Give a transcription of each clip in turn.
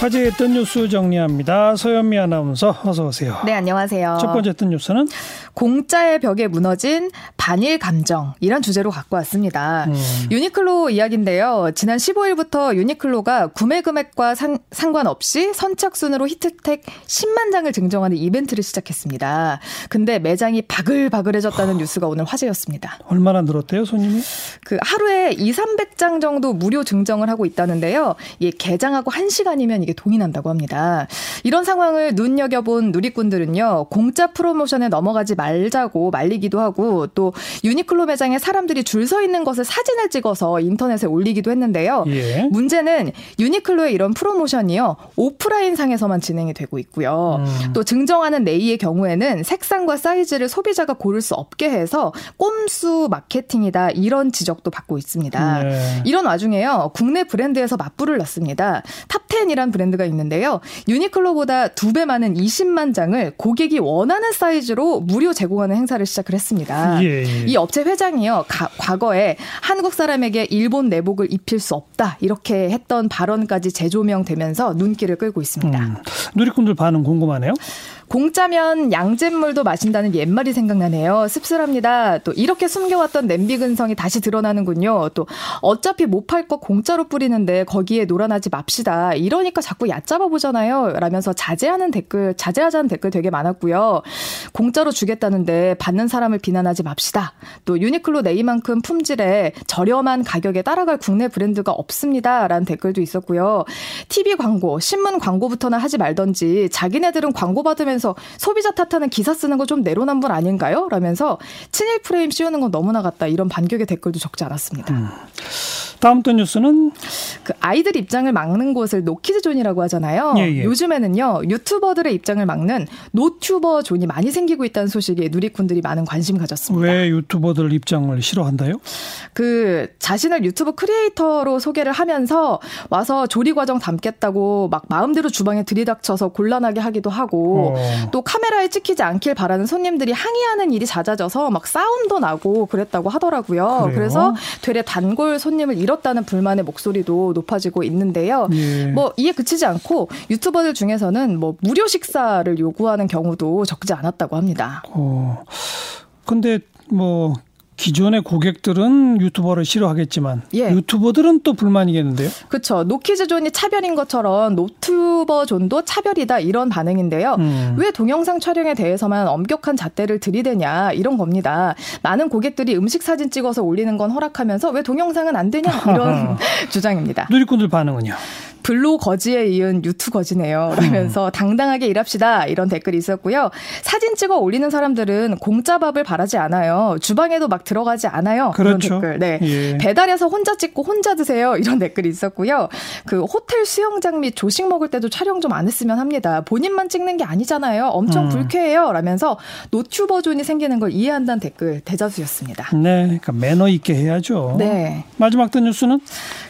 화제의 뜬 뉴스 정리합니다. 서현미 아나운서 어서 오세요. 네, 안녕하세요. 첫 번째 뜬 뉴스는 공짜의 벽에 무너진 반일 감정 이런 주제로 갖고 왔습니다. 음. 유니클로 이야기인데요. 지난 15일부터 유니클로가 구매 금액과 상, 상관없이 선착순으로 히트텍 10만 장을 증정하는 이벤트를 시작했습니다. 근데 매장이 바글바글해졌다는 하... 뉴스가 오늘 화제였습니다. 얼마나 늘었대요, 손님이? 그 하루에 2, 300장 정도 무료 증정을 하고 있다는데요. 이 개장하고 1시간이면 이게 동이 난다고 합니다. 이런 상황을 눈여겨본 누리꾼들은요. 공짜 프로모션에 넘어가지 말 말자고 말리기도 하고 또 유니클로 매장에 사람들이 줄 서 있는 것을 사진을 찍어서 인터넷에 올리기도 했는데요. 예. 문제는 유니클로의 이런 프로모션이요. 오프라인 상에서만 진행이 되고 있고요. 음. 또 증정하는 네이의 경우에는 색상과 사이즈를 소비자가 고를 수 없게 해서 꼼수 마케팅이다 이런 지적도 받고 있습니다. 네. 이런 와중에요. 국내 브랜드에서 맞불을 놨습니다. 탑10이란 브랜드가 있는데요. 유니클로보다 두 배 많은 20만 장을 고객이 원하는 사이즈로 무료 제공하는 행사를 시작을 했습니다. 예, 예. 이 업체 회장이요. 가, 과거에 한국 사람에게 일본 내복을 입힐 수 없다 이렇게 했던 발언까지 재조명되면서 눈길을 끌고 있습니다. 음, 누리꾼들 반응 궁금하네요. 공짜면 양잿물도 마신다는 옛말이 생각나네요. 씁쓸합니다. 또 이렇게 숨겨왔던 냄비 근성이 다시 드러나는군요. 또 어차피 못 팔 거 공짜로 뿌리는데 거기에 놀아나지 맙시다. 이러니까 자꾸 얕잡아 보잖아요. 라면서 자제하는 댓글, 자제하자는 댓글 되게 많았고요. 공짜로 주겠다는데 받는 사람을 비난하지 맙시다. 또 유니클로 네이만큼 품질에 저렴한 가격에 따라갈 국내 브랜드가 없습니다. 라는 댓글도 있었고요. TV 광고, 신문 광고부터는 하지 말던지 자기네들은 광고 받으면 하면서 소비자 탓하는 기사 쓰는 거 좀 내로남불 아닌가요? 라면서 친일 프레임 씌우는 건 너무나 같다. 이런 반격의 댓글도 적지 않았습니다. 음. 다음 또 뉴스는 그 아이들 입장을 막는 곳을 노키즈 존이라고 하잖아요. 예, 예. 요즘에는요 유튜버들의 입장을 막는 노튜버 존이 많이 생기고 있다는 소식에 누리꾼들이 많은 관심 가졌습니다. 왜 유튜버들 입장을 싫어한대요? 그 자신을 유튜브 크리에이터로 소개를 하면서 와서 조리 과정 담겠다고 막 마음대로 주방에 들이닥쳐서 곤란하게 하기도 하고 어. 또 카메라에 찍히지 않길 바라는 손님들이 항의하는 일이 잦아져서 막 싸움도 나고 그랬다고 하더라고요. 그래요? 그래서 되레 단골 손님을 잃었다는 불만의 목소리도 높아지고 있는데요. 예. 뭐 이에 그치지 않고 유튜버들 중에서는 뭐 무료 식사를 요구하는 경우도 적지 않았다고 합니다. 어. 근데 뭐 기존의 고객들은 유튜버를 싫어하겠지만 예. 유튜버들은 또 불만이겠는데요. 그렇죠. 노키즈존이 차별인 것처럼 노튜버존도 차별이다 이런 반응인데요. 음. 왜 동영상 촬영에 대해서만 엄격한 잣대를 들이대냐 이런 겁니다. 많은 고객들이 음식 사진 찍어서 올리는 건 허락하면서 왜 동영상은 안 되냐 이런 주장입니다. 누리꾼들 반응은요? 블로 거지에 이은 유튜 거지네요. 라면서 음. 당당하게 일합시다. 이런 댓글이 있었고요. 사진 찍어 올리는 사람들은 공짜 밥을 바라지 않아요. 주방에도 막 들어가지 않아요. 그렇죠. 그런 댓글. 네. 예. 배달해서 혼자 찍고 혼자 드세요. 이런 댓글이 있었고요. 그 호텔 수영장 및 조식 먹을 때도 촬영 좀 안 했으면 합니다. 본인만 찍는 게 아니잖아요. 엄청 음. 불쾌해요. 라면서 노튜버 존이 생기는 걸 이해한다는 댓글 대다수였습니다. 네. 그러니까 매너 있게 해야죠. 네. 마지막 뜬 뉴스는?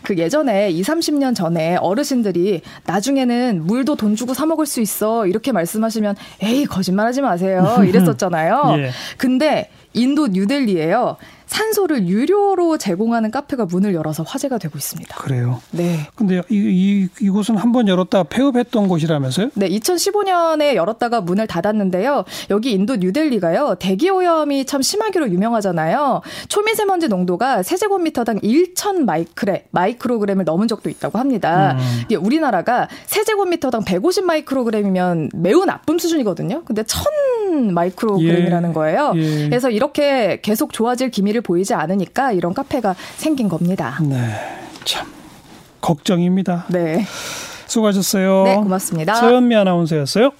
그 예전에 2, 30년 전에 어르신 어르신들이 나중에는 물도 돈 주고 사 먹을 수 있어 이렇게 말씀하시면 에이 거짓말하지 마세요 이랬었잖아요. 예. 근데 인도 뉴델리에요. 산소를 유료로 제공하는 카페가 문을 열어서 화제가 되고 있습니다. 그래요? 네. 근데 이, 이, 이 곳은 한 번 열었다 폐업했던 곳이라면서요? 네, 2015년에 열었다가 문을 닫았는데요. 여기 인도 뉴델리가요. 대기 오염이 참 심하기로 유명하잖아요. 초미세먼지 농도가 세제곱미터당 1천 마이크레, 마이크로그램을 넘은 적도 있다고 합니다. 음. 우리나라가 세제곱미터당 150 마이크로그램이면 매우 나쁜 수준이거든요. 근데 1000 마이크로그램이라는 예. 거예요. 예. 그래서 이렇게 계속 좋아질 기미를 보이지 않으니까 이런 카페가 생긴 겁니다. 네. 참 걱정입니다. 네. 수고하셨어요. 네, 고맙습니다. 서현미 아나운서였어요.